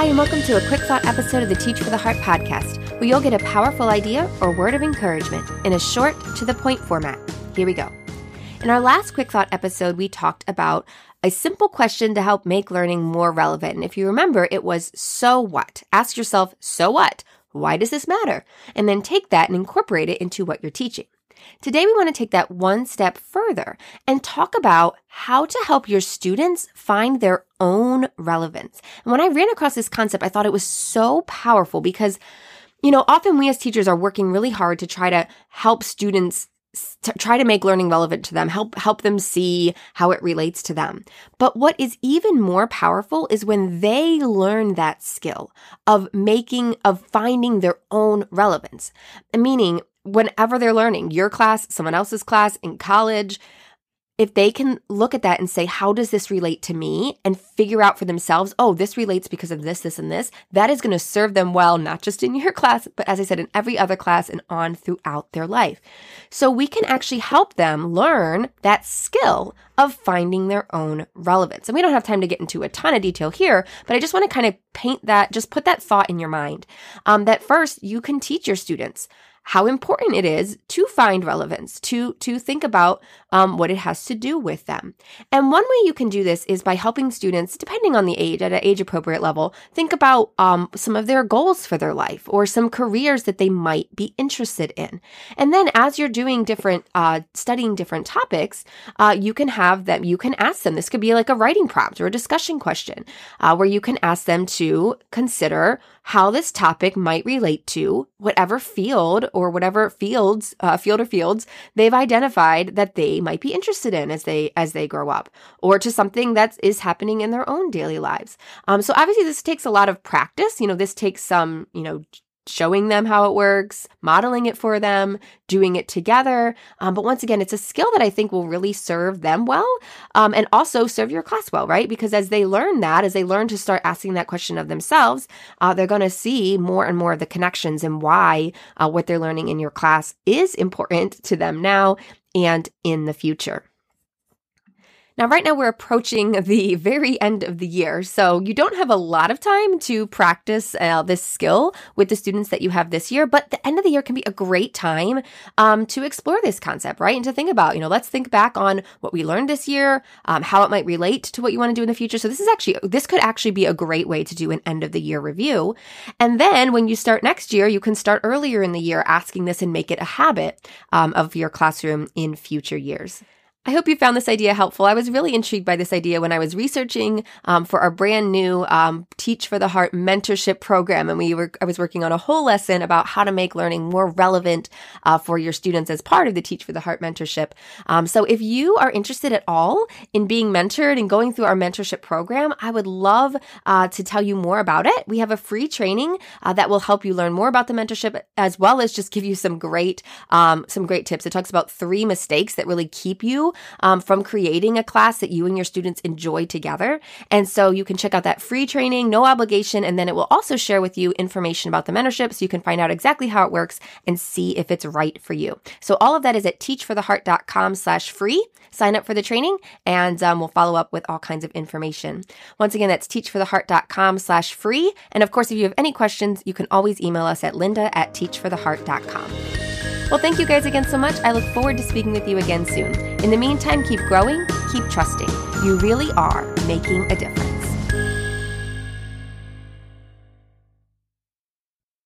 Hi, and welcome to a quick thought episode of the Teach for the Heart podcast, where you'll get a powerful idea or word of encouragement in a short, to the point format. Here we go. In our last quick thought episode, we talked about a simple question to help make learning more relevant. And if you remember, it was so what? Ask yourself, so what? Why does this matter? And then take that and incorporate it into what you're teaching. Today, we want to take that one step further and talk about how to help your students find their own relevance. And when I ran across this concept, I thought it was so powerful because, you know, often we as teachers are working really hard to try to help students to try to make learning relevant to them help help them see how it relates to them but what is even more powerful is when they learn that skill of making of finding their own relevance meaning whenever they're learning, your class, someone else's class, in college, if they can look at that and say, how does this relate to me? And figure out for themselves, oh, this relates because of this, this, and this, that is going to serve them well, not just in your class, but as I said, in every other class and on throughout their life. So we can actually help them learn that skill of finding their own relevance. And we don't have time to get into a ton of detail here, but I just want to kind of paint that, just put that thought in your mind. Um, that first, you can teach your students how important it is to find relevance, to, to think about um, what it has to do with them. And one way you can do this is by helping students, depending on the age, at an age appropriate level, think about um, some of their goals for their life or some careers that they might be interested in. And then as you're doing different, uh, studying different topics, uh, you can have them, you can ask them, this could be like a writing prompt or a discussion question, uh, where you can ask them to consider how this topic might relate to whatever field or whatever fields, uh, field or fields they've identified that they might be interested in as they as they grow up, or to something that is happening in their own daily lives. Um, so obviously, this takes a lot of practice. You know, this takes some you know showing them how it works, modeling it for them, doing it together. Um, but once again, it's a skill that I think will really serve them well um, and also serve your class well, right? Because as they learn that, as they learn to start asking that question of themselves, uh, they're going to see more and more of the connections and why uh, what they're learning in your class is important to them now and in the future. Now, right now, we're approaching the very end of the year, so you don't have a lot of time to practice uh, this skill with the students that you have this year, but the end of the year can be a great time um, to explore this concept, right? And to think about, you know, let's think back on what we learned this year, um, how it might relate to what you want to do in the future. So, this is actually, this could actually be a great way to do an end of the year review. And then when you start next year, you can start earlier in the year asking this and make it a habit um, of your classroom in future years. I hope you found this idea helpful. I was really intrigued by this idea when I was researching um, for our brand new um, Teach for the Heart mentorship program, and we were I was working on a whole lesson about how to make learning more relevant uh, for your students as part of the Teach for the Heart mentorship. Um, so, if you are interested at all in being mentored and going through our mentorship program, I would love uh, to tell you more about it. We have a free training uh, that will help you learn more about the mentorship, as well as just give you some great um, some great tips. It talks about three mistakes that really keep you um, from creating a class that you and your students enjoy together. And so you can check out that free training, no obligation, and then it will also share with you information about the mentorship so you can find out exactly how it works and see if it's right for you. So all of that is at teachfortheheart.com slash free. Sign up for the training and um, we'll follow up with all kinds of information. Once again, that's teachfortheheart.com slash free. And of course, if you have any questions, you can always email us at linda at teachfortheheart.com. Well, thank you guys again so much. I look forward to speaking with you again soon. In the meantime, keep growing, keep trusting. You really are making a difference.